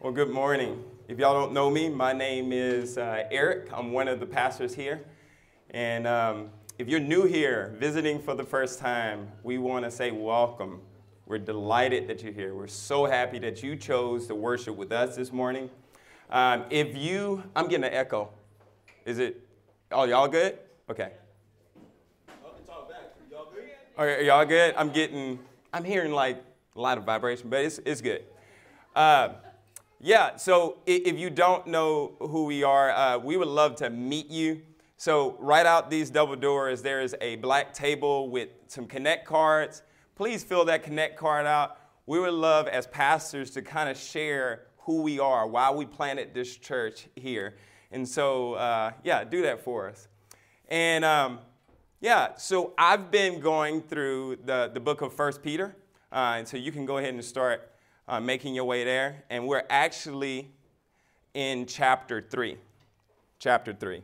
Well, good morning. If y'all don't know me, my name is uh, Eric. I'm one of the pastors here. And um, if you're new here, visiting for the first time, we want to say welcome. We're delighted that you're here. We're so happy that you chose to worship with us this morning. Um, if you, I'm getting an echo. Is it, oh, y'all good? Okay. Oh, all back. Y'all good? Are y'all good? I'm getting, I'm hearing like a lot of vibration, but it's, it's good. Uh, yeah, so if you don't know who we are, uh, we would love to meet you. So, right out these double doors, there is a black table with some Connect cards. Please fill that Connect card out. We would love, as pastors, to kind of share who we are, why we planted this church here. And so, uh, yeah, do that for us. And um, yeah, so I've been going through the, the book of First Peter. Uh, and so you can go ahead and start uh, making your way there. And we're actually in chapter 3. Chapter 3.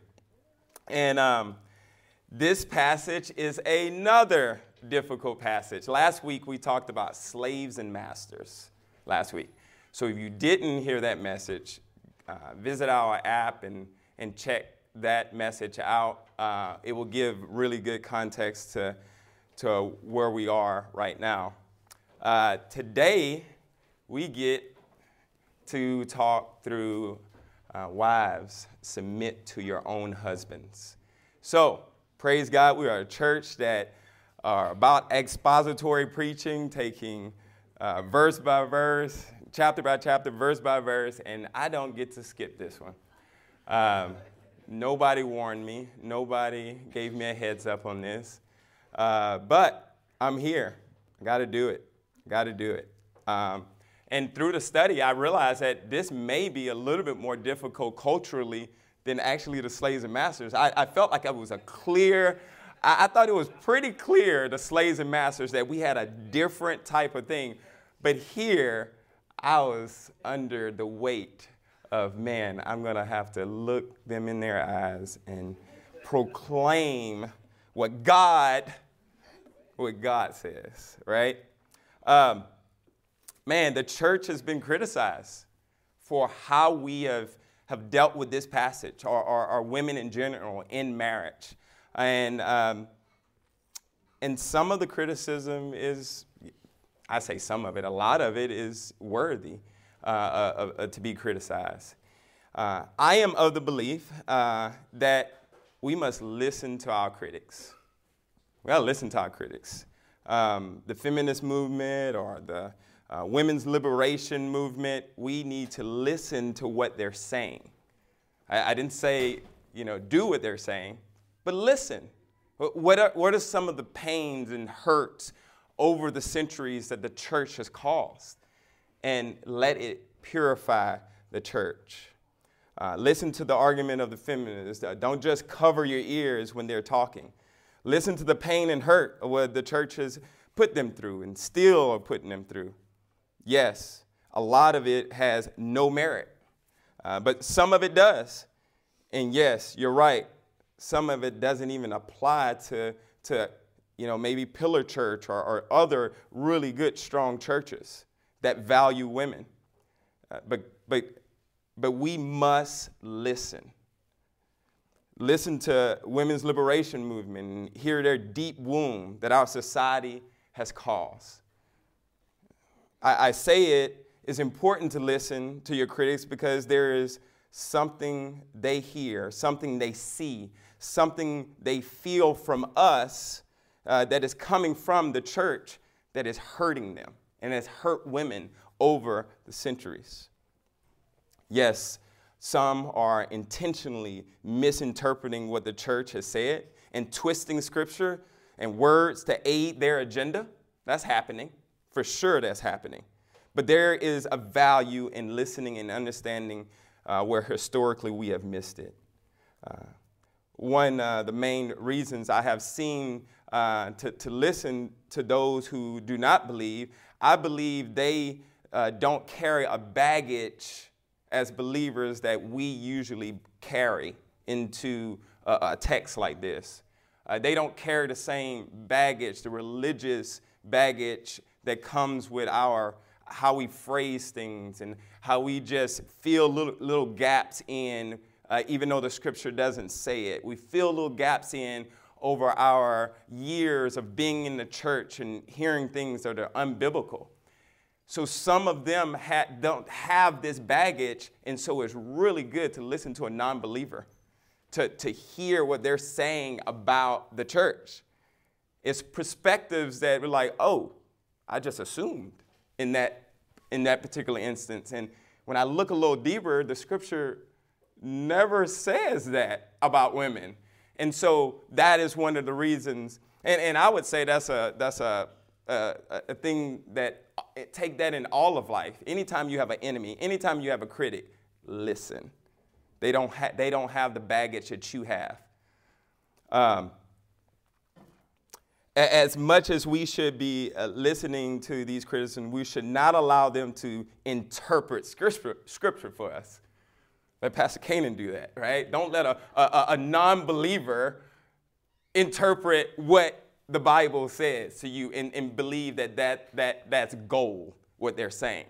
And um, this passage is another difficult passage. Last week we talked about slaves and masters. Last week. So if you didn't hear that message, uh, visit our app and, and check that message out. Uh, it will give really good context to, to where we are right now. Uh, today, we get to talk through uh, wives, submit to your own husbands. So, praise God, we are a church that are about expository preaching, taking uh, verse by verse, chapter by chapter, verse by verse, and I don't get to skip this one. Um, nobody warned me, nobody gave me a heads up on this, uh, but I'm here. I got to do it. Got to do it. Um, and through the study, I realized that this may be a little bit more difficult culturally than actually the slaves and masters. I, I felt like it was a clear, I, I thought it was pretty clear, the slaves and masters, that we had a different type of thing. But here, I was under the weight of, man, I'm going to have to look them in their eyes and proclaim what God, what God says, right? Um, man, the church has been criticized for how we have, have dealt with this passage, or, or, or women in general, in marriage. And, um, and some of the criticism is, I say some of it, a lot of it is worthy uh, uh, uh, to be criticized. Uh, I am of the belief uh, that we must listen to our critics. We gotta listen to our critics. Um, the feminist movement or the uh, women's liberation movement, we need to listen to what they're saying. I, I, didn't say, you know, do what they're saying, but listen. What are, what are some of the pains and hurts over the centuries that the church has caused? And let it purify the church. Uh, listen to the argument of the feminists. Uh, don't just cover your ears when they're talking. Listen to the pain and hurt of what the church has put them through and still are putting them through. Yes, a lot of it has no merit, uh, but some of it does. And yes, you're right. Some of it doesn't even apply to, to you know, maybe Pillar Church or, or other really good, strong churches that value women. Uh, but, but, but we must listen. Listen to women's liberation movement and hear their deep wound that our society has caused. I, I say it is important to listen to your critics because there is something they hear, something they see, something they feel from us uh, that is coming from the church that is hurting them and has hurt women over the centuries. Yes, some are intentionally misinterpreting what the church has said and twisting scripture and words to aid their agenda. That's happening. For sure, that's happening. But there is a value in listening and understanding uh, where historically we have missed it. Uh, one of uh, the main reasons I have seen uh, to, to listen to those who do not believe, I believe they uh, don't carry a baggage as believers that we usually carry into a, a text like this. Uh, they don't carry the same baggage, the religious baggage that comes with our, how we phrase things and how we just fill little, little gaps in, uh, even though the scripture doesn't say it. We fill little gaps in over our years of being in the church and hearing things that are unbiblical. So some of them ha- don't have this baggage, and so it's really good to listen to a non believer, to, to hear what they're saying about the church. It's perspectives that are like, oh, I just assumed in that, in that particular instance. And when I look a little deeper, the scripture never says that about women. And so that is one of the reasons. And, and I would say that's a, that's a, a, a thing that take that in all of life. Anytime you have an enemy, anytime you have a critic, listen. They don't, ha- they don't have the baggage that you have. Um, as much as we should be uh, listening to these criticisms, we should not allow them to interpret scripture, for us. Let Pastor Canaan do that, right? Don't let a, a, a non believer interpret what the Bible says to you and, and believe that, that, that that's gold, what they're saying.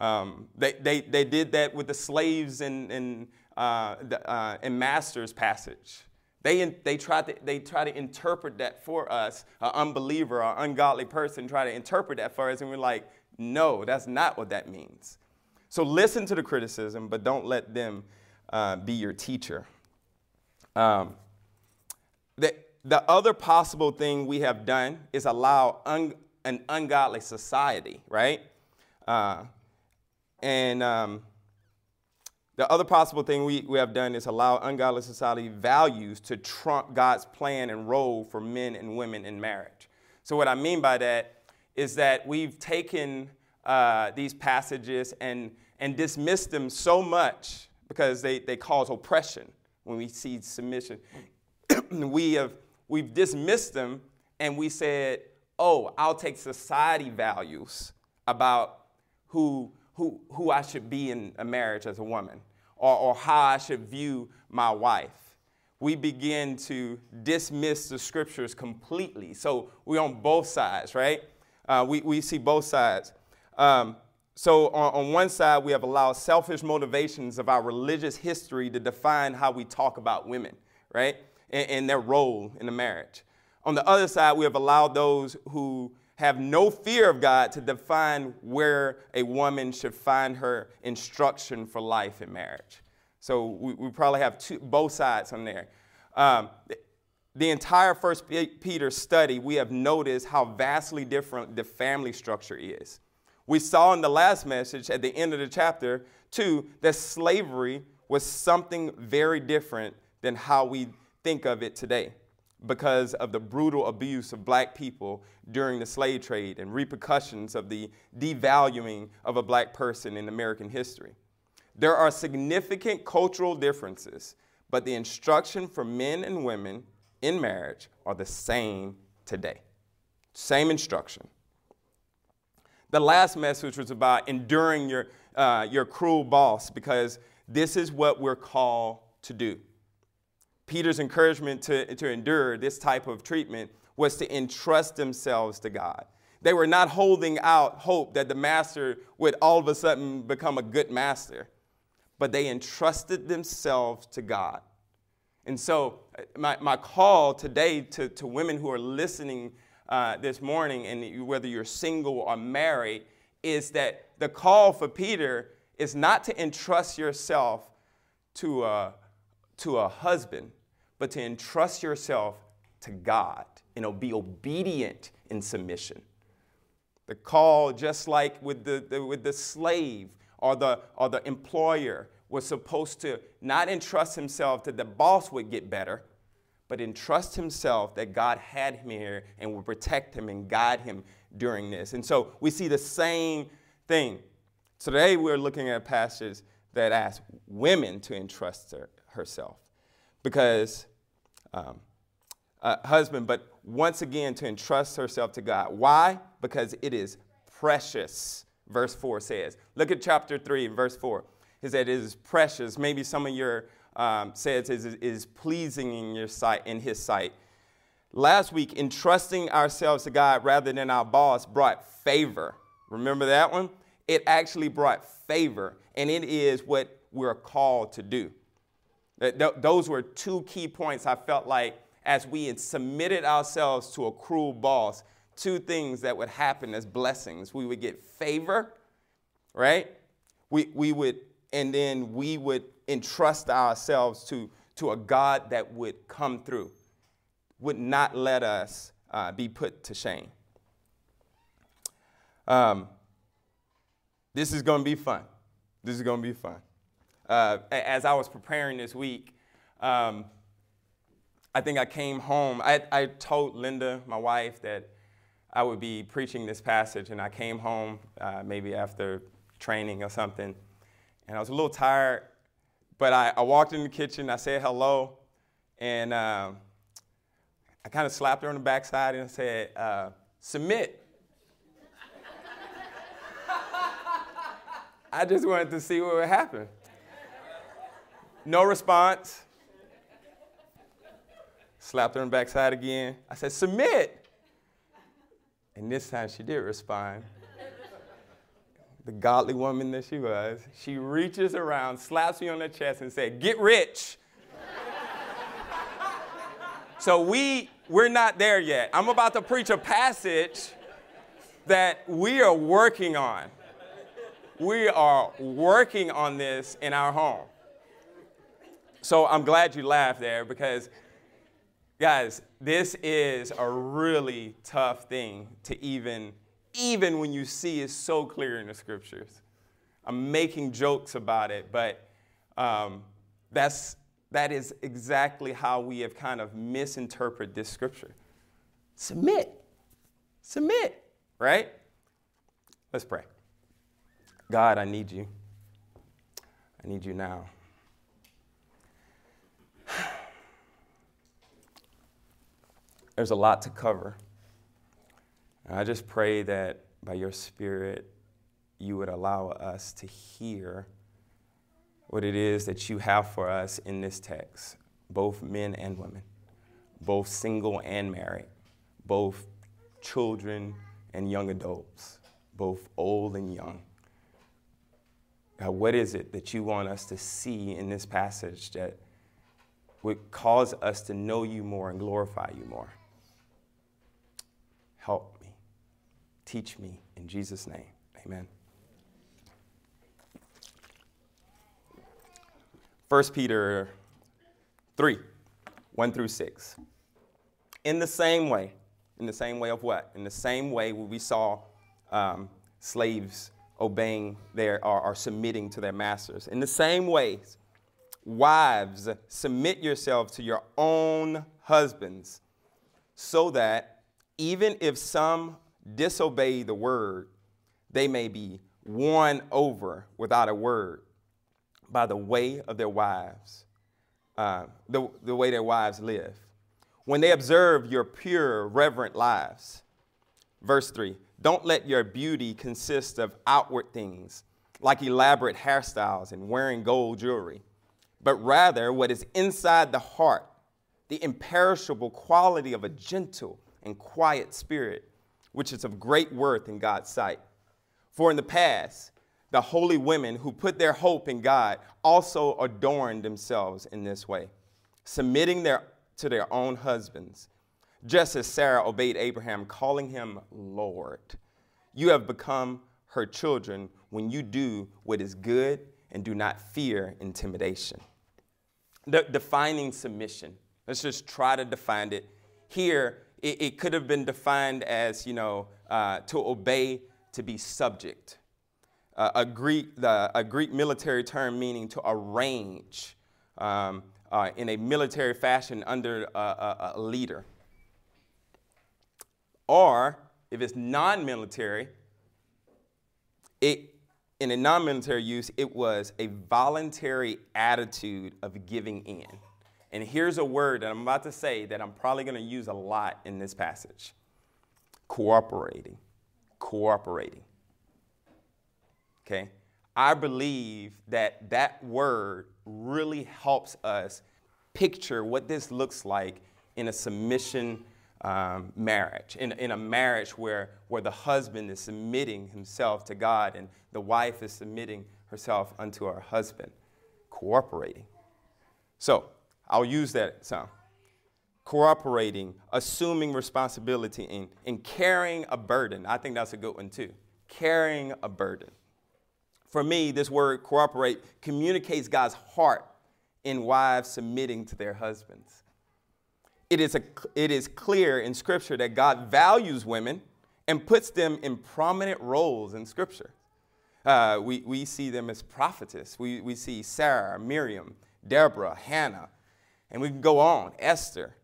Um, they, they, they did that with the slaves and, in, uh, the, uh, in Master's passage. They, they, try to, they try to interpret that for us, an unbeliever or ungodly person try to interpret that for us, and we're like, no, that's not what that means. So listen to the criticism, but don't let them uh, be your teacher. Um, the, the other possible thing we have done is allow un, an ungodly society, right? Uh, and um, the other possible thing we, we have done is allow ungodly society values to trump God's plan and role for men and women in marriage. So, what I mean by that is that we've taken uh, these passages and, and dismissed them so much because they, they cause oppression when we see submission. we have we've dismissed them and we said, oh, I'll take society values about who, who, who I should be in a marriage as a woman or, or how I should view my wife. We begin to dismiss the scriptures completely. So we're on both sides, right? Uh, we, we see both sides. Um, so, on, on, one side, we have allowed selfish motivations of our religious history to define how we talk about women, right? and, and their role in the marriage. On the other side, we have allowed those who have no fear of God to define where a woman should find her instruction for life in marriage. So we, we probably have two, both sides on there. Um, the entire First Peter study, we have noticed how vastly different the family structure is. We saw in the last message at the end of the chapter, too, that slavery was something very different than how we think of it today because of the brutal abuse of black people during the slave trade and repercussions of the devaluing of a black person in American history. There are significant cultural differences, but the instruction for men and women in marriage are the same today. Same instruction. The last message was about enduring your, uh, your cruel boss because this is what we're called to do. Peter's encouragement to, to endure this type of treatment was to entrust themselves to God. They were not holding out hope that the master would all of a sudden become a good master, but they entrusted themselves to God. And so, my, my call today to, to women who are listening uh, this morning, and whether you're single or married, is that the call for Peter is not to entrust yourself to a, to a husband but to entrust yourself to God and be obedient in submission. The call, just like with the, the, with the slave or the, or the employer, was supposed to not entrust himself that the boss would get better, but entrust himself that God had him here and would protect him and guide him during this. And so we see the same thing. Today we're looking at passages that ask women to entrust herself because um, husband, but once again to entrust herself to God. Why? Because it is precious, verse 4 says. Look at chapter 3, verse 4. It said it is precious. Maybe some of your um, says is, is pleasing in your sight, in his sight. Last week, entrusting ourselves to God rather than our boss brought favor, Remember that one? It actually brought favor, and it is what we're called to do. Those were two key points I felt like as we had submitted ourselves to a cruel boss, two things that would happen as blessings. We would get favor, right? We, we would, and then we would entrust ourselves to, to a God that would come through, would not let us uh, be put to shame. Um, this is going to be fun. This is going to be fun. Uh, as I was preparing this week, um, I think I came home. I, I told Linda, my wife, that I would be preaching this passage, and I came home uh, maybe after training or something, and I was a little tired, but I, I walked in the kitchen, I said hello, and um, I kind of slapped her on the backside and said, uh, submit. I just wanted to see what would happen. No response. Slapped her on the backside again. I said, submit. And this time she did respond. the godly woman that she was, she reaches around, slaps me on the chest, and said, Get rich. so we we're not there yet. I'm about to preach a passage that we are working on. We are working on this in our home. So I'm glad you laughed there because, guys, this is a really tough thing to even, even when you see it so clear in the scriptures. I'm making jokes about it, but um, that's, that is exactly how we have kind of misinterpreted this scripture. Submit. Submit, right? Let's pray. God, I need you. I need you now. There's a lot to cover. And I just pray that by your Spirit, you would allow us to hear what it is that you have for us in this text, both men and women, both single and married, both children and young adults, both old and young. God, what is it that you want us to see in this passage that would cause us to know you more and glorify you more? Help me. Teach me in Jesus' name. Amen. 1 Peter 3 1 through 6. In the same way, in the same way of what? In the same way we saw um, slaves obeying their or, or submitting to their masters. In the same ways, wives, submit yourselves to your own husbands, so that even if some disobey the word, they may be won over without a word by the way of their wives, uh, the, the way their wives live. When they observe your pure, reverent lives. Verse 3 Don't let your beauty consist of outward things, like elaborate hairstyles and wearing gold jewelry, but rather what is inside the heart, the imperishable quality of a gentle and quiet spirit, which is of great worth in God's sight. For in the past, the holy women who put their hope in God also adorned themselves in this way, submitting their, to their own husbands, just as Sarah obeyed Abraham, calling him Lord. You have become her children when you do what is good and do not fear intimidation. The defining submission. Let's just try to define it. Here, it, it could have been defined as, you know, uh, to obey, to be subject. Uh, a, Greek, the, a Greek military term meaning to arrange um, uh, in a military fashion under a, a, a leader. Or if it's non military, it, in a non military use, it was a voluntary attitude of giving in. And here's a word that I'm about to say that I'm probably going to use a lot in this passage cooperating. Cooperating. Okay? I believe that that word really helps us picture what this looks like in a submission um, marriage, in, in a marriage where, where the husband is submitting himself to God and the wife is submitting herself unto her husband, cooperating. So I'll use that sound. Cooperating, assuming responsibility, and, and carrying a burden. I think that's a good one too. Carrying a burden. For me, this word cooperate communicates God's heart in wives submitting to their husbands. It is, a, it is clear in Scripture that God values women and puts them in prominent roles in Scripture. Uh, we, we see them as prophetess. We, we see Sarah, Miriam, Deborah, Hannah, and we can go on, Esther.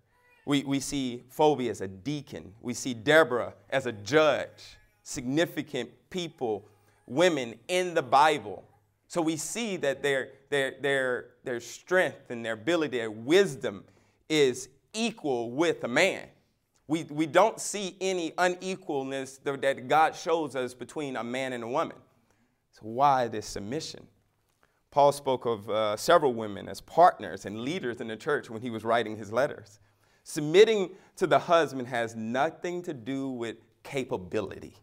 We, we see Phoebe as a deacon. We see Deborah as a judge, significant people, women in the Bible. So we see that their, their, their, their strength and their ability, their wisdom is equal with a man. We, we don't see any unequalness that God shows us between a man and a woman. So, why this submission? Paul spoke of uh, several women as partners and leaders in the church when he was writing his letters. Submitting to the husband has nothing to do with capability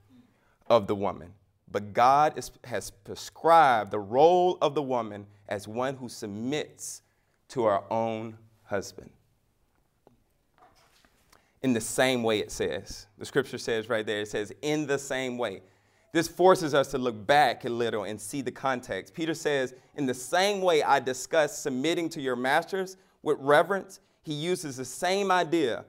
of the woman, but God is, has prescribed the role of the woman as one who submits to her own husband. In the same way, it says, the scripture says right there, it says, in the same way. This forces us to look back a little and see the context. Peter says, In the same way I discuss submitting to your masters with reverence, he uses the same idea,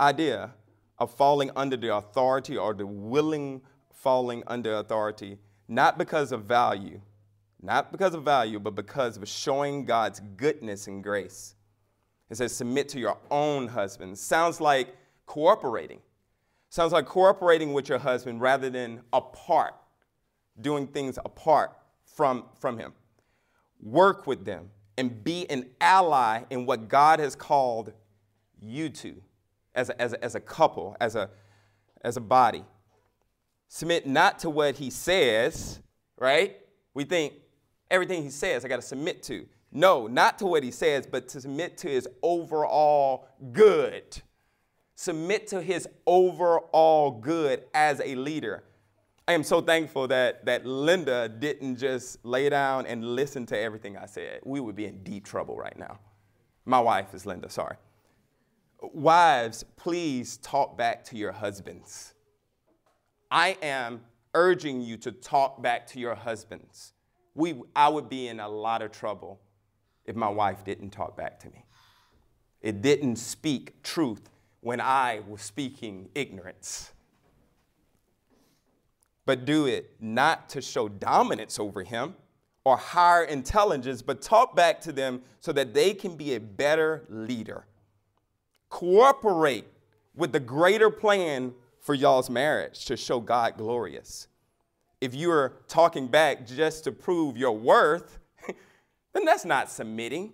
idea of falling under the authority or the willing falling under authority, not because of value, not because of value, but because of showing God's goodness and grace. It says, Submit to your own husbands. Sounds like cooperating Sounds like cooperating with your husband rather than apart, doing things apart from, from him. Work with them and be an ally in what God has called you to as a, as a, as a couple, as a, as a body. Submit not to what he says, right? We think everything he says I got to submit to. No, not to what he says, but to submit to his overall good submit to his overall good as a leader. I am so thankful that, that Linda didn't just lay down and listen to everything I said. We would be in deep trouble right now. My wife is Linda, sorry. Wives, please talk back to your husbands. I am urging you to talk back to your husbands. We, I would be in a lot of trouble if my wife didn't talk back to me. It didn't speak truth when I was speaking ignorance. But do it not to show dominance over him or higher intelligence, but talk back to them so that they can be a better leader. Cooperate with the greater plan for y'all's marriage to show God glorious. If you're talking back just to prove your worth, then that's not submitting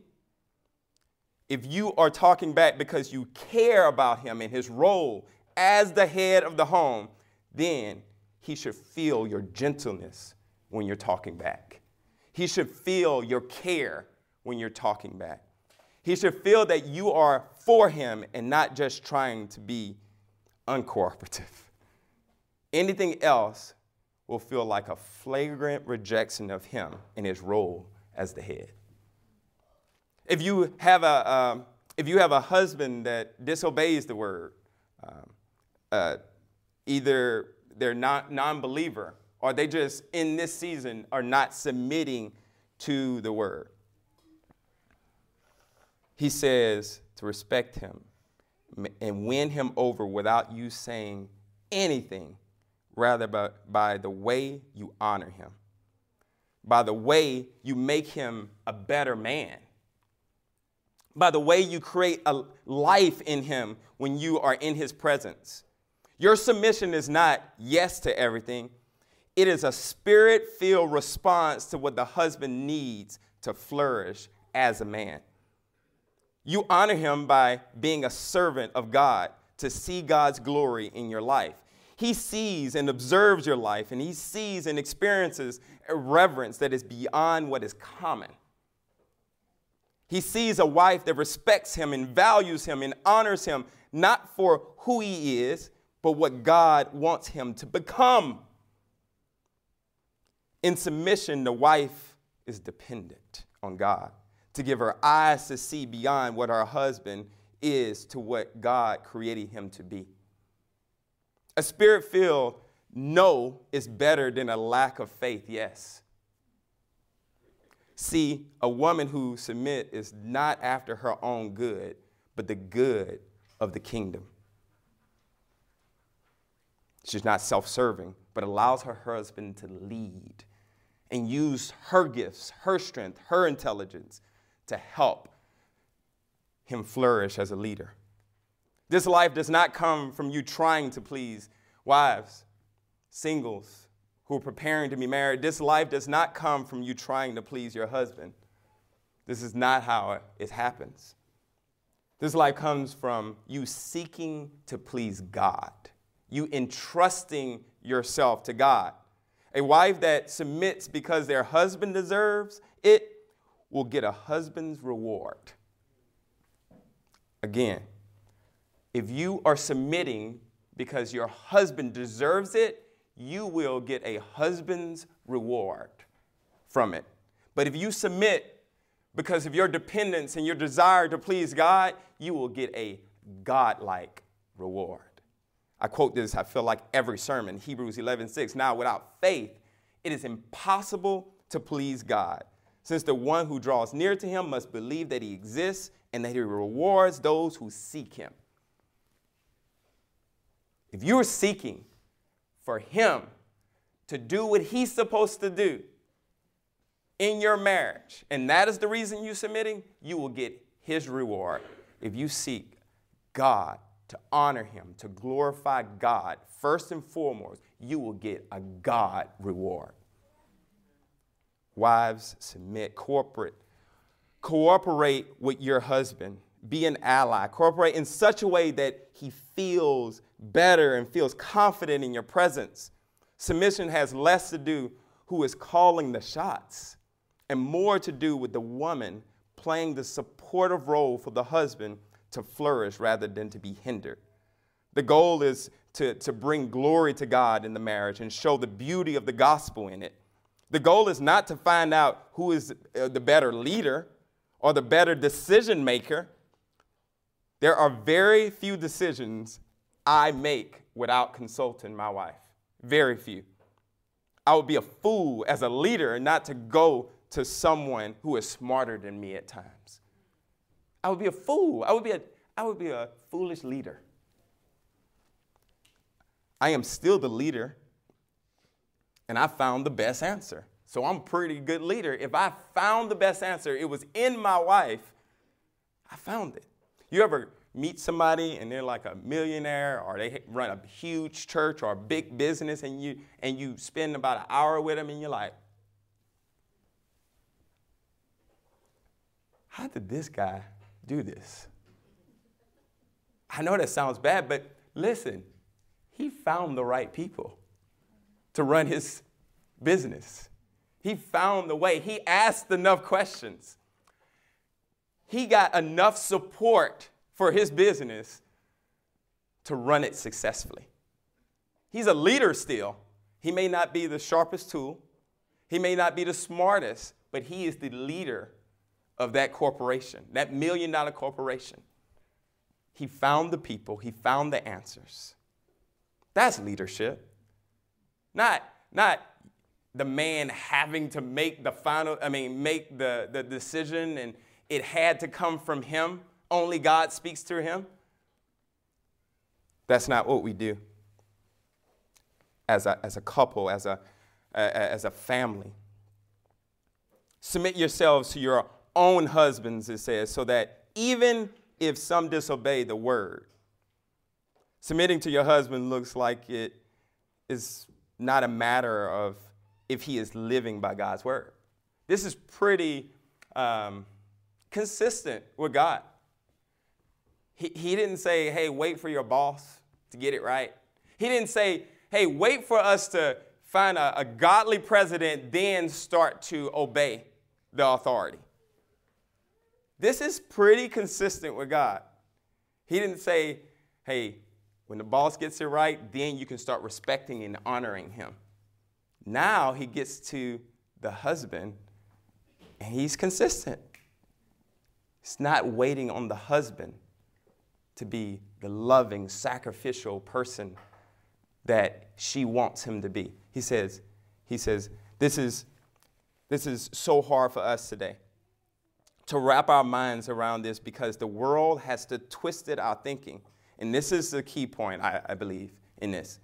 if you are talking back because you care about him and his role as the head of the home, then he should feel your gentleness when you're talking back. He should feel your care when you're talking back. He should feel that you are for him and not just trying to be uncooperative. Anything else will feel like a flagrant rejection of him and his role as the head. If you have a, um, if you have a husband that disobeys the word, um, uh, either they're not non-believer or they just in this season are not submitting to the word. He says to respect him and win him over without you saying anything, rather by, by the way you honor him, by the way you make him a better man by the way you create a life in Him when you are in His presence. Your submission is not yes to everything, it is a spirit filled response to what the husband needs to flourish as a man. You honor him by being a servant of God to see God's glory in your life. He sees and observes your life, and he sees and experiences a reverence that is beyond what is common. He sees a wife that respects him and values him and honors him, not for who he is, but what God wants him to become. In submission, the wife is dependent on God to give her eyes to see beyond what her husband is to what God created him to be. A spirit filled no is better than a lack of faith, yes. See, a woman who submit is not after her own good, but the good of the kingdom. She's not self serving, but allows her husband to lead and use her gifts, her strength, her intelligence to help him flourish as a leader. This life does not come from you trying to please wives, singles who are preparing to be married. This life does not come from you trying to please your husband. This is not how it happens. This life comes from you seeking to please God, you entrusting yourself to God. A wife that submits because their husband deserves it will get a husband's reward. Again, if you are submitting because your husband deserves it, you will get a husband's reward from it. But if you submit because of your dependence and your desire to please God, you will get a godlike reward. I quote this, I feel like every sermon, Hebrews 11 6. Now, without faith, it is impossible to please God, since the one who draws near to him must believe that he exists and that he rewards those who seek him. If you're seeking for him to do what he's supposed to do in your marriage, and that is the reason you're submitting, you will get his reward. If you seek God to honor him, to glorify God, first and foremost, you will get a God reward. Wives, submit, corporate, cooperate with your husband, be an ally, cooperate in such a way that he feels better and feels confident in your presence. Submission has less to do who is calling the shots and more to do with the woman playing the supportive role for the husband to flourish rather than to be hindered. The goal is to, to bring glory to God in the marriage and show the beauty of the gospel in it. The goal is not to find out who is uh, the better leader or the better decision maker. There are very few decisions I make without consulting my wife. Very few. I would be a fool as a leader not to go to someone who is smarter than me at times. I would be a fool. I would be a, I would be a foolish leader. I am still the leader, and I found the best answer. So I'm a pretty good leader. If I found the best answer, it was in my wife, I found it. You ever meet somebody and they're like a millionaire or they run a huge church or a big business and you and you spend about an hour with them and you're like, how did this guy do this. I know that sounds bad, but listen, he found the right people to run his business. He found the way. He asked enough questions. He got enough support for his business to run it successfully. He's a leader still. He may not be the sharpest tool, he may not be the smartest, but he is the leader of that corporation, that million dollar corporation. He found the people, he found the answers. That's leadership. Not, not the man having to make the final, I mean, make the, the decision and it had to come from him. Only God speaks through him. That's not what we do as a, as a couple, as a, as a family. Submit yourselves to your own husbands, it says, so that even if some disobey the word, submitting to your husband looks like it is not a matter of if he is living by God's word. This is pretty um, consistent with God. He, he didn't say, hey, wait for your boss to get it right. He didn't say, hey, wait for us to find a, a godly president, then start to obey the authority. This is pretty consistent with God. He didn't say, hey, when the boss gets it right, then you can start respecting and honoring him. Now he gets to the husband and he's consistent. It's not waiting on the husband to be the loving, sacrificial person that she wants him to be. He says, he says, this is, this is so hard for us today to wrap our minds around this because the world has to twisted our thinking. And this is the key point, I, I believe, in this.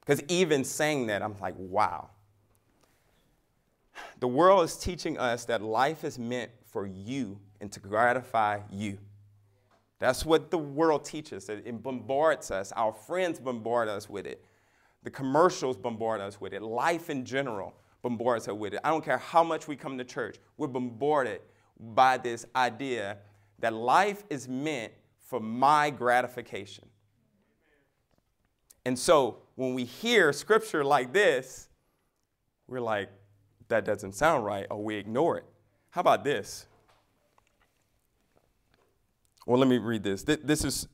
Because even saying that, I'm like, wow. The world is teaching us that life is meant for you and to gratify you. That's what the world teaches. It bombards us. Our friends bombard us with it. The commercials bombard us with it. Life in general bombards us with it. I don't care how much we come to church, we're bombarded by this idea that life is meant for my gratification. And so when we hear scripture like this, we're like, that doesn't sound right, or we ignore it. How about this? Well, let me read this. This is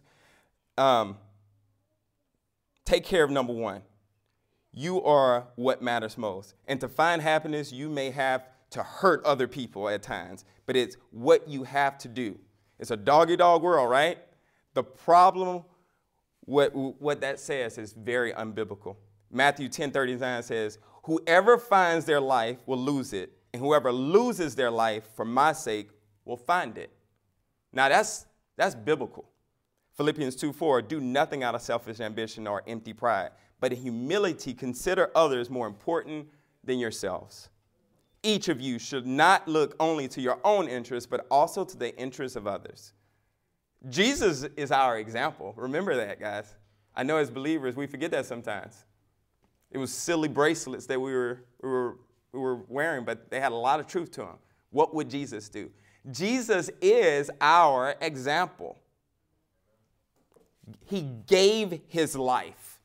um, take care of number one. You are what matters most. And to find happiness, you may have to hurt other people at times, but it's what you have to do. It's a doggy dog world, right? The problem, what, what that says is very unbiblical. Matthew 10 39 says, Whoever finds their life will lose it, and whoever loses their life for my sake will find it. Now that's that's biblical. Philippians 2 4, do nothing out of selfish ambition or empty pride, but in humility consider others more important than yourselves. Each of you should not look only to your own interests, but also to the interests of others. Jesus is our example. Remember that, guys. I know as believers, we forget that sometimes. It was silly bracelets that we were, we were, we were wearing, but they had a lot of truth to them. What would Jesus do? Jesus is our example. He gave his life.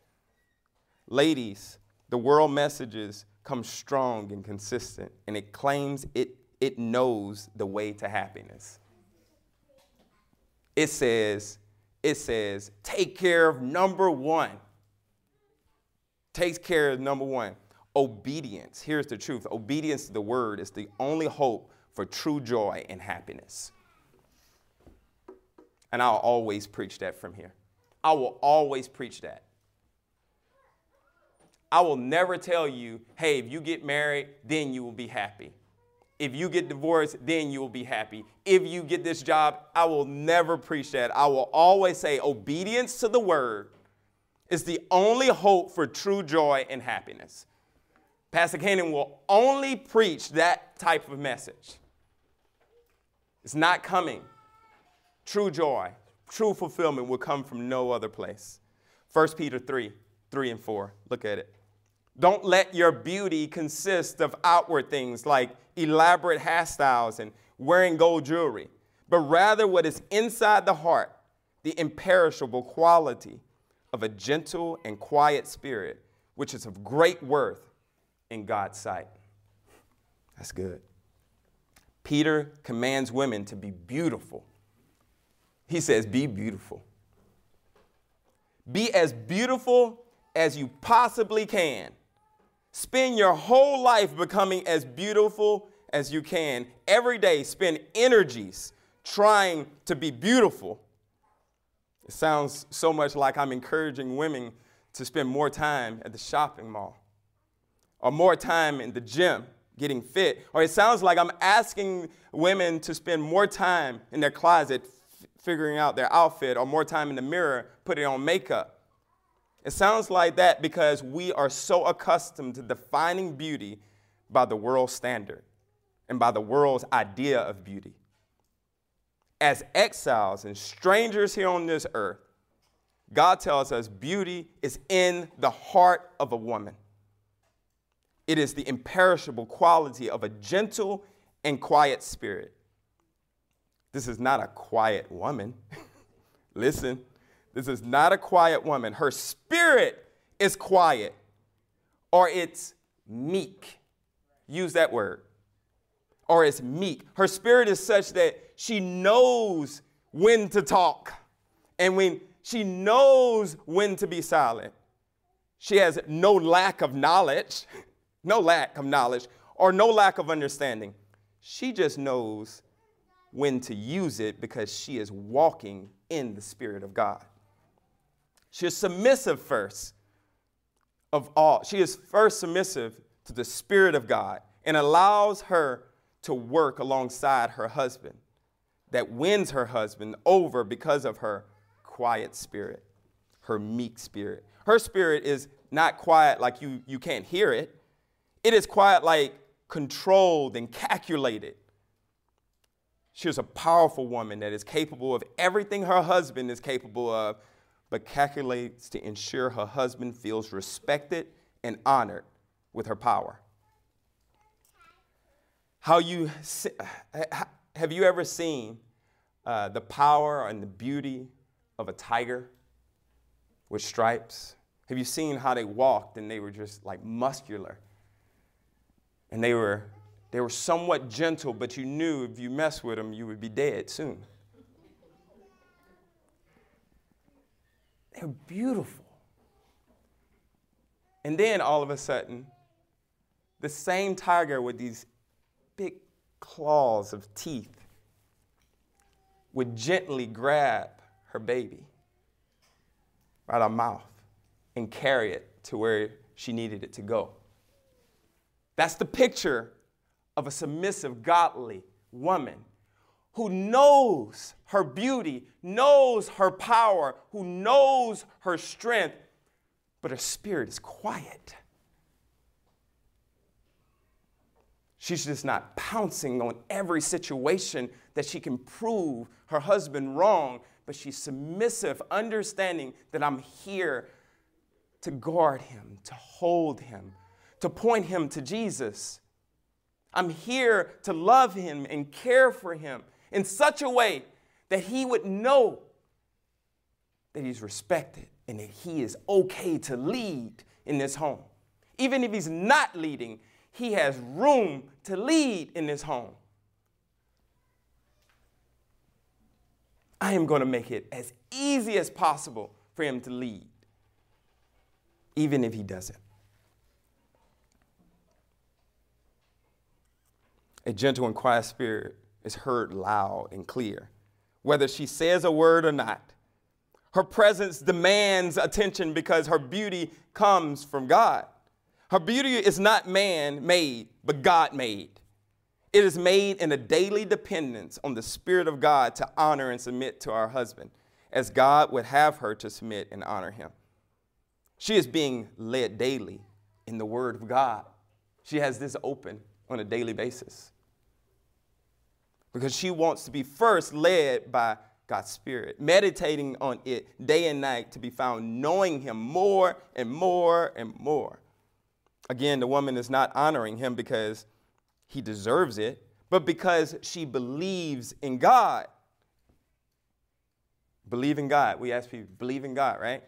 Ladies, the world messages come strong and consistent, and it claims it, it knows the way to happiness. It says, it says, take care of number one. Takes care of number one. Obedience. Here's the truth obedience to the word is the only hope for true joy and happiness. And I'll always preach that from here. I will always preach that. I will never tell you, hey, if you get married, then you will be happy. If you get divorced, then you will be happy. If you get this job, I will never preach that. I will always say obedience to the word is the only hope for true joy and happiness. Pastor Cannon will only preach that type of message. It's not coming. True joy, true fulfillment will come from no other place. 1 Peter 3 3 and 4. Look at it. Don't let your beauty consist of outward things like elaborate hairstyles and wearing gold jewelry, but rather what is inside the heart, the imperishable quality of a gentle and quiet spirit, which is of great worth in God's sight. That's good. Peter commands women to be beautiful. He says, Be beautiful. Be as beautiful as you possibly can. Spend your whole life becoming as beautiful as you can. Every day, spend energies trying to be beautiful. It sounds so much like I'm encouraging women to spend more time at the shopping mall or more time in the gym getting fit. Or it sounds like I'm asking women to spend more time in their closet figuring out their outfit or more time in the mirror putting on makeup. It sounds like that because we are so accustomed to defining beauty by the world's standard and by the world's idea of beauty. As exiles and strangers here on this earth, God tells us beauty is in the heart of a woman. It is the imperishable quality of a gentle and quiet spirit. This is not a quiet woman. Listen, this is not a quiet woman. Her spirit is quiet or it's meek. Use that word. Or it's meek. Her spirit is such that she knows when to talk and when she knows when to be silent. She has no lack of knowledge, no lack of knowledge, or no lack of understanding. She just knows when to use it because she is walking in the Spirit of God. She is submissive first of all. She is first submissive to the Spirit of God and allows her to work alongside her husband that wins her husband over because of her quiet spirit, her meek spirit. Her spirit is not quiet like you, you can't hear it, it is quite like controlled and calculated. She is a powerful woman that is capable of everything her husband is capable of, but calculates to ensure her husband feels respected and honored with her power. How you have you ever seen uh, the power and the beauty of a tiger with stripes? Have you seen how they walked and they were just like muscular? And they were, they were somewhat gentle, but you knew if you messed with them, you would be dead soon. They're beautiful. And then all of a sudden, the same tiger with these big claws of teeth would gently grab her baby out of mouth and carry it to where she needed it to go. That's the picture of a submissive, godly woman who knows her beauty, knows her power, who knows her strength, but her spirit is quiet. She's just not pouncing on every situation that she can prove her husband wrong, but she's submissive, understanding that I'm here to guard him, to hold him, to point him to Jesus. I'm here to love him and care for him in such a way that he would know that he's respected and that he is okay to lead in this home. Even if he's not leading, he has room to lead in this home. I am going to make it as easy as possible for him to lead, even if he doesn't. A gentle and quiet spirit is heard loud and clear, whether she says a word or not. Her presence demands attention because her beauty comes from God. Her beauty is not man made, but God made. It is made in a daily dependence on the Spirit of God to honor and submit to our husband, as God would have her to submit and honor him. She is being led daily in the Word of God. She has this open on a daily basis because she wants to be first led by God's Spirit, meditating on it day and night to be found knowing Him more and more and more. Again, the woman is not honoring Him because he deserves it, but because she believes in God. Believe in God. We ask people, believe in God, right?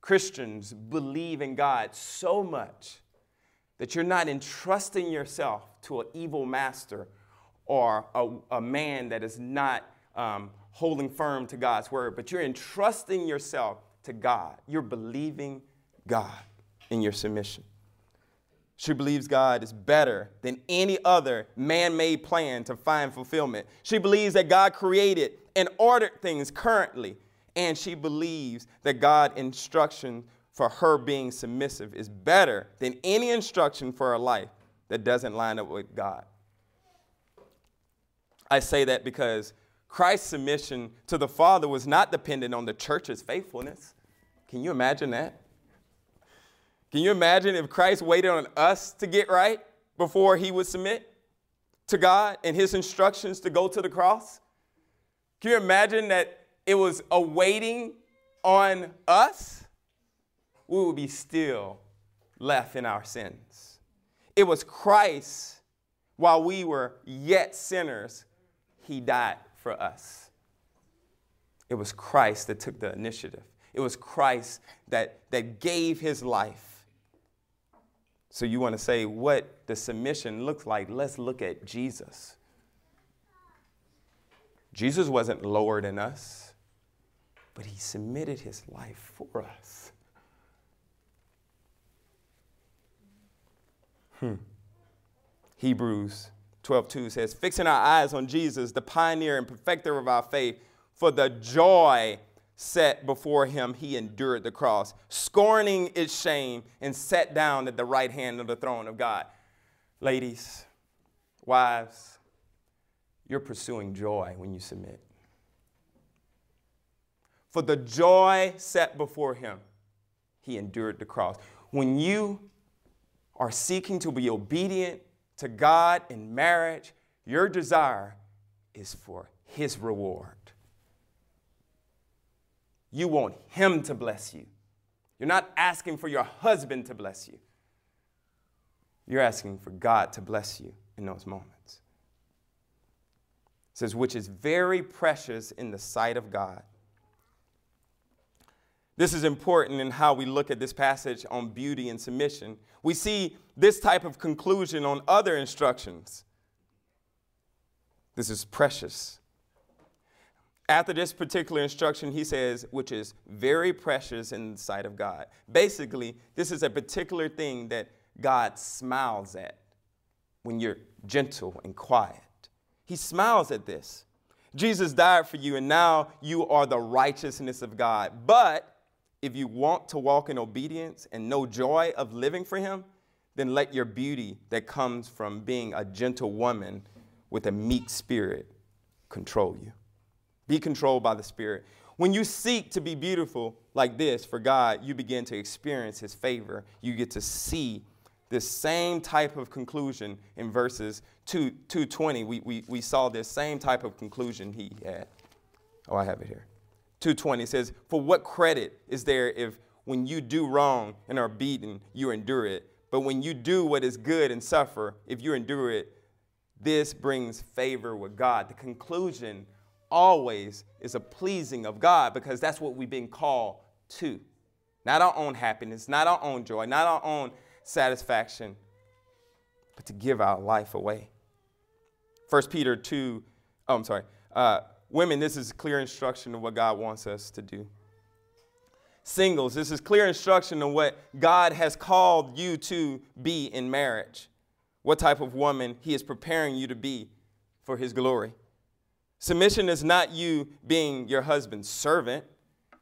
Christians believe in God so much that you're not entrusting yourself to an evil master or a, a man that is not um, holding firm to God's word, but you're entrusting yourself to God. You're believing God in your submission. She believes God is better than any other man made plan to find fulfillment. She believes that God created and ordered things currently. And she believes that God's instruction for her being submissive is better than any instruction for her life that doesn't line up with God. I say that because Christ's submission to the Father was not dependent on the church's faithfulness. Can you imagine that? Can you imagine if Christ waited on us to get right before he would submit to God and his instructions to go to the cross? Can you imagine that it was awaiting on us? We would be still left in our sins. It was Christ, while we were yet sinners, he died for us. It was Christ that took the initiative. It was Christ that, that gave his life so you want to say what the submission looks like? Let's look at Jesus. Jesus wasn't lower than us, but he submitted his life for us. Hmm. Hebrews 12:2 says, "Fixing our eyes on Jesus, the pioneer and perfecter of our faith, for the joy set before him, he endured the cross, scorning its shame, and sat down at the right hand of the throne of God." Ladies, wives, you're pursuing joy when you submit. For the joy set before him, he endured the cross. When you are seeking to be obedient to God in marriage, your desire is for his reward. You want him to bless you. You're not asking for your husband to bless you. You're asking for God to bless you in those moments. It says, which is very precious in the sight of God. This is important in how we look at this passage on beauty and submission. We see this type of conclusion on other instructions. This is precious. After this particular instruction, he says, which is very precious in the sight of God. Basically, this is a particular thing that God smiles at when you're gentle and quiet. He smiles at this. Jesus died for you, and now you are the righteousness of God. But if you want to walk in obedience and know joy of living for Him, then let your beauty that comes from being a gentle woman with a meek spirit control you. Be controlled by the Spirit. When you seek to be beautiful like this for God, you begin to experience His favor. You get to see this same type of conclusion in verses 2, 220. We, we, we saw this same type of conclusion he had. Oh, I have it here. 220 says, For what credit is there if when you do wrong and are beaten, you endure it? But when you do what is good and suffer, if you endure it, this brings favor with God. The conclusion always is a pleasing of God because that's what we've been called to. Not our own happiness, not our own joy, not our own satisfaction, but to give our life away. 1 Peter 2, oh, I'm sorry. Uh, women, this is clear instruction of what God wants us to do. Singles, this is clear instruction of what God has called you to be in marriage. What type of woman He is preparing you to be for His glory. Submission is not you being your husband's servant.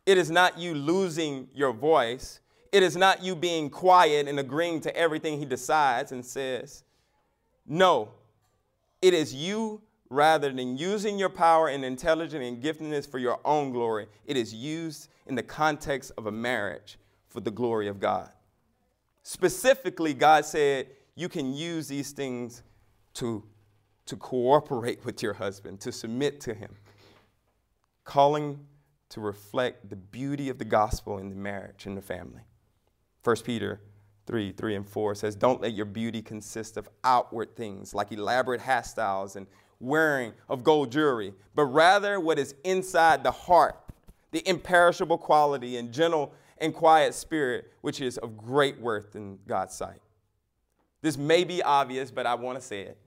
It is not you losing your voice. It is not you being quiet and agreeing to everything he decides and says. No, it is you rather than using your power and intelligence and giftedness for your own glory. It is used in the context of a marriage for the glory of God. Specifically, God said you can use these things to to cooperate with your husband, to submit to him, calling to reflect the beauty of the gospel in the marriage and the family. 1 Peter 3 3 and 4 says, Don't let your beauty consist of outward things like elaborate hairstyles and wearing of gold jewelry, but rather what is inside the heart, the imperishable quality and gentle and quiet spirit, which is of great worth in God's sight. This may be obvious, but I want to say it.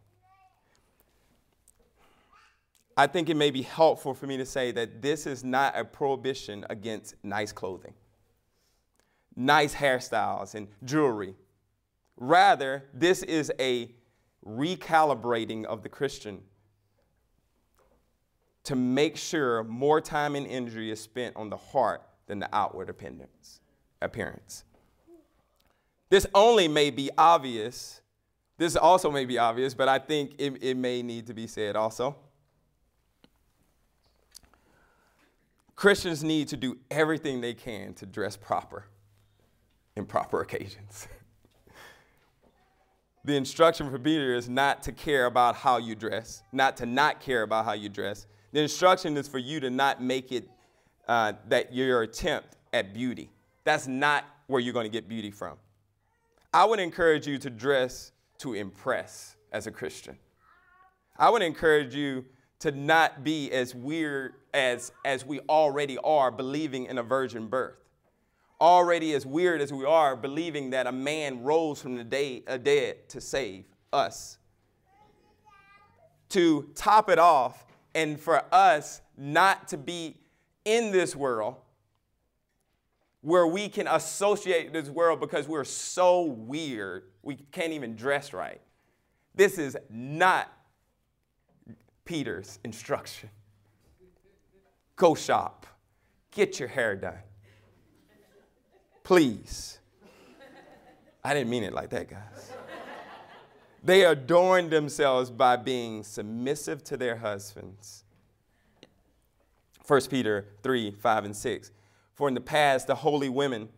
I think it may be helpful for me to say that this is not a prohibition against nice clothing, nice hairstyles, and jewelry. Rather, this is a recalibrating of the Christian to make sure more time and energy is spent on the heart than the outward appearance. This only may be obvious. This also may be obvious, but I think it, it may need to be said also. Christians need to do everything they can to dress proper in proper occasions. the instruction for Peter is not to care about how you dress, not to not care about how you dress. The instruction is for you to not make it uh, that your attempt at beauty. That's not where you're going to get beauty from. I would encourage you to dress to impress as a Christian. I would encourage you to not be as weird as, as we already are believing in a virgin birth. Already as weird as we are believing that a man rose from the day, uh, dead to save us. To top it off and for us not to be in this world where we can associate this world because we're so weird, we can't even dress right. This is not Peter's instruction. Go shop, get your hair done. Please. I didn't mean it like that, guys. They adorn themselves by being submissive to their husbands. 1 Peter 3 5 and 6. For in the past, the holy women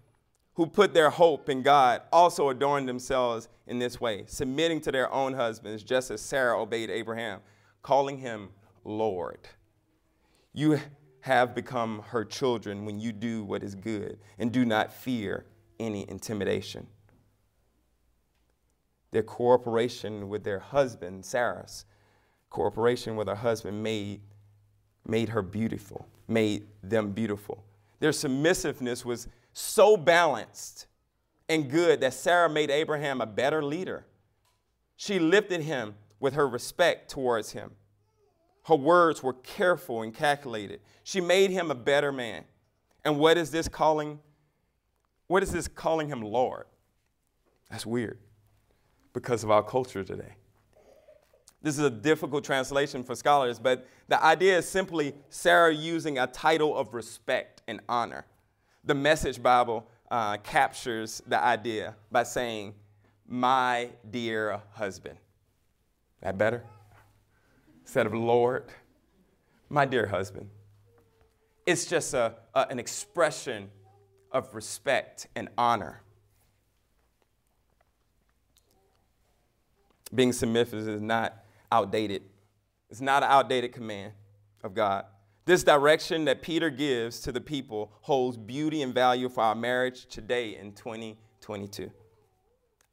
who put their hope in God also adorned themselves in this way, submitting to their own husbands, just as Sarah obeyed Abraham, calling him Lord. You have become her children when you do what is good and do not fear any intimidation. Their cooperation with their husband, Sarah's cooperation with her husband, made, made her beautiful, made them beautiful. Their submissiveness was so balanced and good that Sarah made Abraham a better leader. She lifted him with her respect towards him. Her words were careful and calculated. She made him a better man. And what is this calling? What is this calling him Lord? That's weird because of our culture today. This is a difficult translation for scholars, but the idea is simply Sarah using a title of respect and honor. The Message Bible uh, captures the idea by saying, My dear husband. That better? Instead of Lord, my dear husband. It's just a, a an expression of respect and honor. Being submissive is not outdated. It's not an outdated command of God. This direction that Peter gives to the people holds beauty and value for our marriage today in 2022.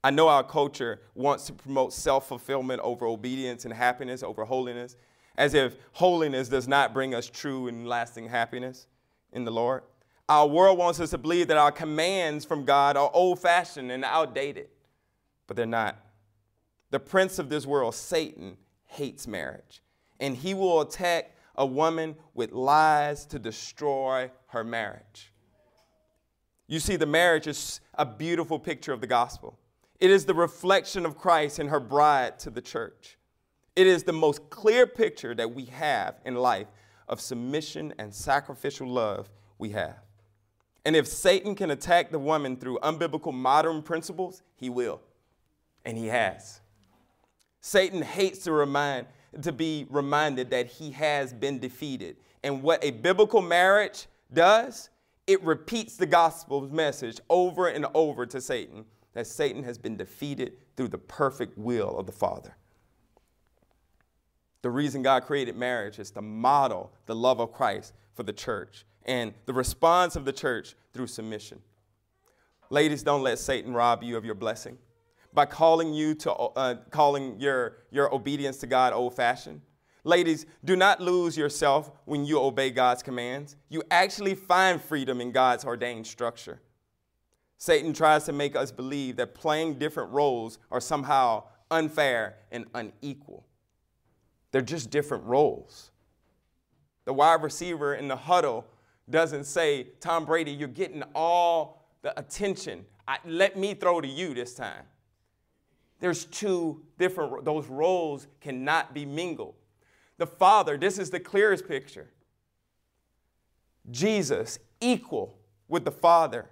I know our culture wants to promote self fulfillment over obedience and happiness over holiness, as if holiness does not bring us true and lasting happiness in the Lord. Our world wants us to believe that our commands from God are old fashioned and outdated, but they're not. The prince of this world, Satan, hates marriage, and he will attack a woman with lies to destroy her marriage. You see, the marriage is a beautiful picture of the gospel. It is the reflection of Christ and her bride to the church. It is the most clear picture that we have in life of submission and sacrificial love we have. And if Satan can attack the woman through unbiblical modern principles, he will. And he has. Satan hates to remind to be reminded that he has been defeated. And what a biblical marriage does, it repeats the gospel's message over and over to Satan that Satan has been defeated through the perfect will of the Father. The reason God created marriage is to model the love of Christ for the church and the response of the church through submission. Ladies, don't let Satan rob you of your blessing by calling you to uh, calling your, your obedience to God old fashioned. Ladies, do not lose yourself when you obey God's commands. You actually find freedom in God's ordained structure. Satan tries to make us believe that playing different roles are somehow unfair and unequal. They're just different roles. The wide receiver in the huddle doesn't say, Tom Brady, you're getting all the attention. I, let me throw to you this time. There's two different, those roles cannot be mingled. The Father, this is the clearest picture. Jesus, equal with the Father,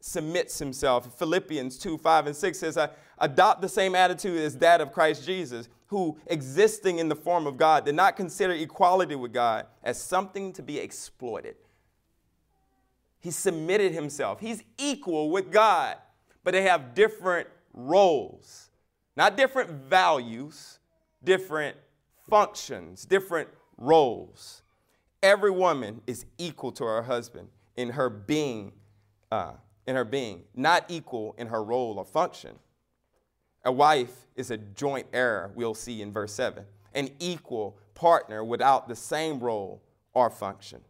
submits himself. Philippians 2 5 and 6 says, I Adopt the same attitude as that of Christ Jesus, who, existing in the form of God, did not consider equality with God as something to be exploited. He submitted himself. He's equal with God, but they have different roles, not different values, different functions, different roles. Every woman is equal to her husband in her being, uh, in her being, not equal in her role or function. A wife is a joint heir, we'll see in verse 7, an equal partner without the same role or function.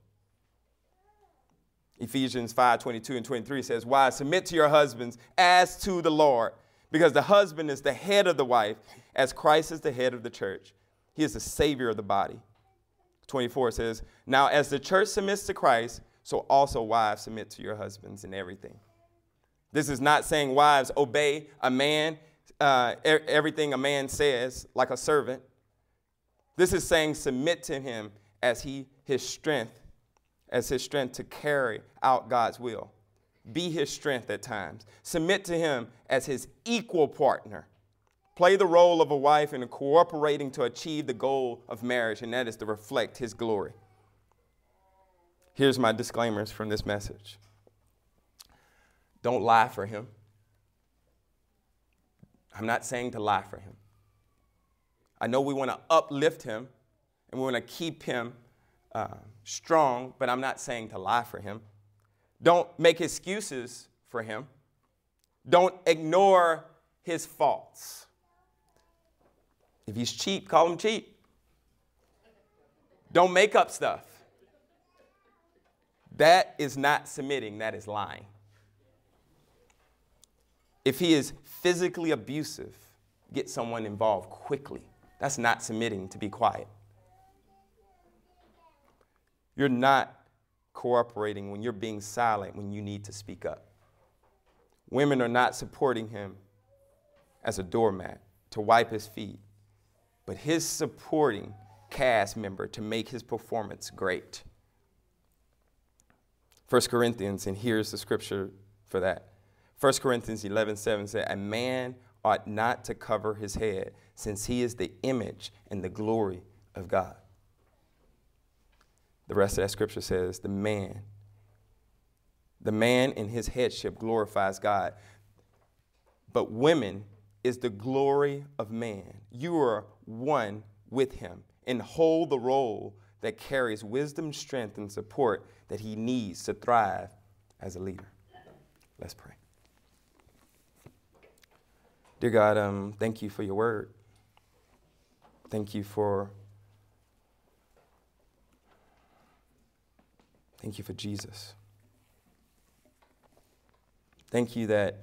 Ephesians 5 22 and 23 says, Wives, submit to your husbands as to the Lord. Because the husband is the head of the wife, as Christ is the head of the church. He is the savior of the body. 24 says, Now as the church submits to Christ, so also wives submit to your husbands in everything. This is not saying wives obey a man, uh, everything a man says, like a servant. This is saying submit to him as he his strength, as his strength to carry out God's will. Be his strength at times. Submit to him as his equal partner. Play the role of a wife in cooperating to achieve the goal of marriage, and that is to reflect his glory. Here's my disclaimers from this message don't lie for him. I'm not saying to lie for him. I know we want to uplift him and we want to keep him uh, strong, but I'm not saying to lie for him. Don't make excuses for him. Don't ignore his faults. If he's cheap, call him cheap. Don't make up stuff. That is not submitting, that is lying. If he is physically abusive, get someone involved quickly. That's not submitting to be quiet. You're not cooperating when you're being silent when you need to speak up. Women are not supporting him as a doormat to wipe his feet, but his supporting cast member to make his performance great. 1 Corinthians, and here's the scripture for that. 1 Corinthians 11 7 said, A man ought not to cover his head, since he is the image and the glory of God. The rest of that scripture says, The man, the man in his headship glorifies God. But women is the glory of man. You are one with him and hold the role that carries wisdom, strength, and support that he needs to thrive as a leader. Let's pray. Dear God, um, thank you for your word. Thank you for Thank you for Jesus. Thank you that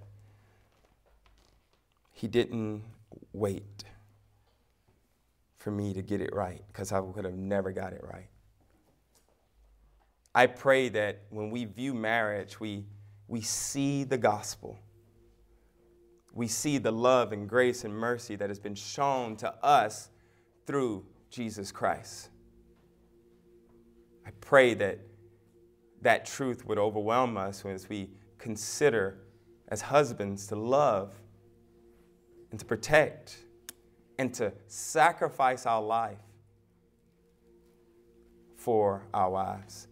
he didn't wait for me to get it right because I would have never got it right. I pray that when we view marriage, we, we see the gospel. We see the love and grace and mercy that has been shown to us through Jesus Christ. I pray that that truth would overwhelm us as we consider as husbands to love and to protect and to sacrifice our life for our wives.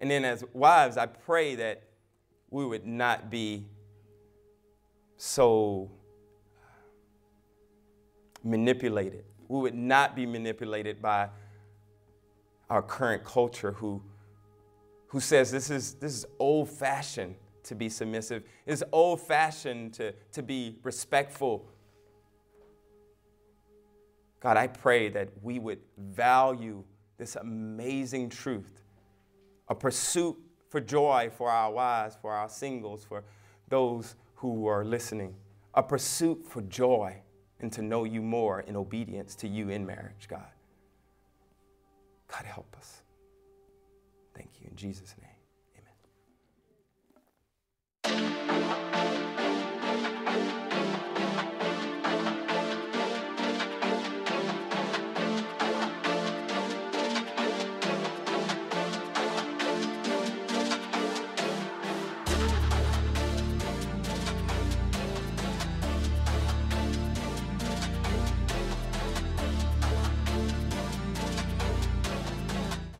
And then, as wives, I pray that we would not be so uh, manipulated. We would not be manipulated by our current culture who, who says this is, this is old fashioned to be submissive, it's old fashioned to, to be respectful. God, I pray that we would value this amazing truth, a pursuit for joy for our wives, for our singles, for those who are listening, a pursuit for joy and to know you more in obedience to you in marriage, God. God, help us. Thank you in Jesus' name.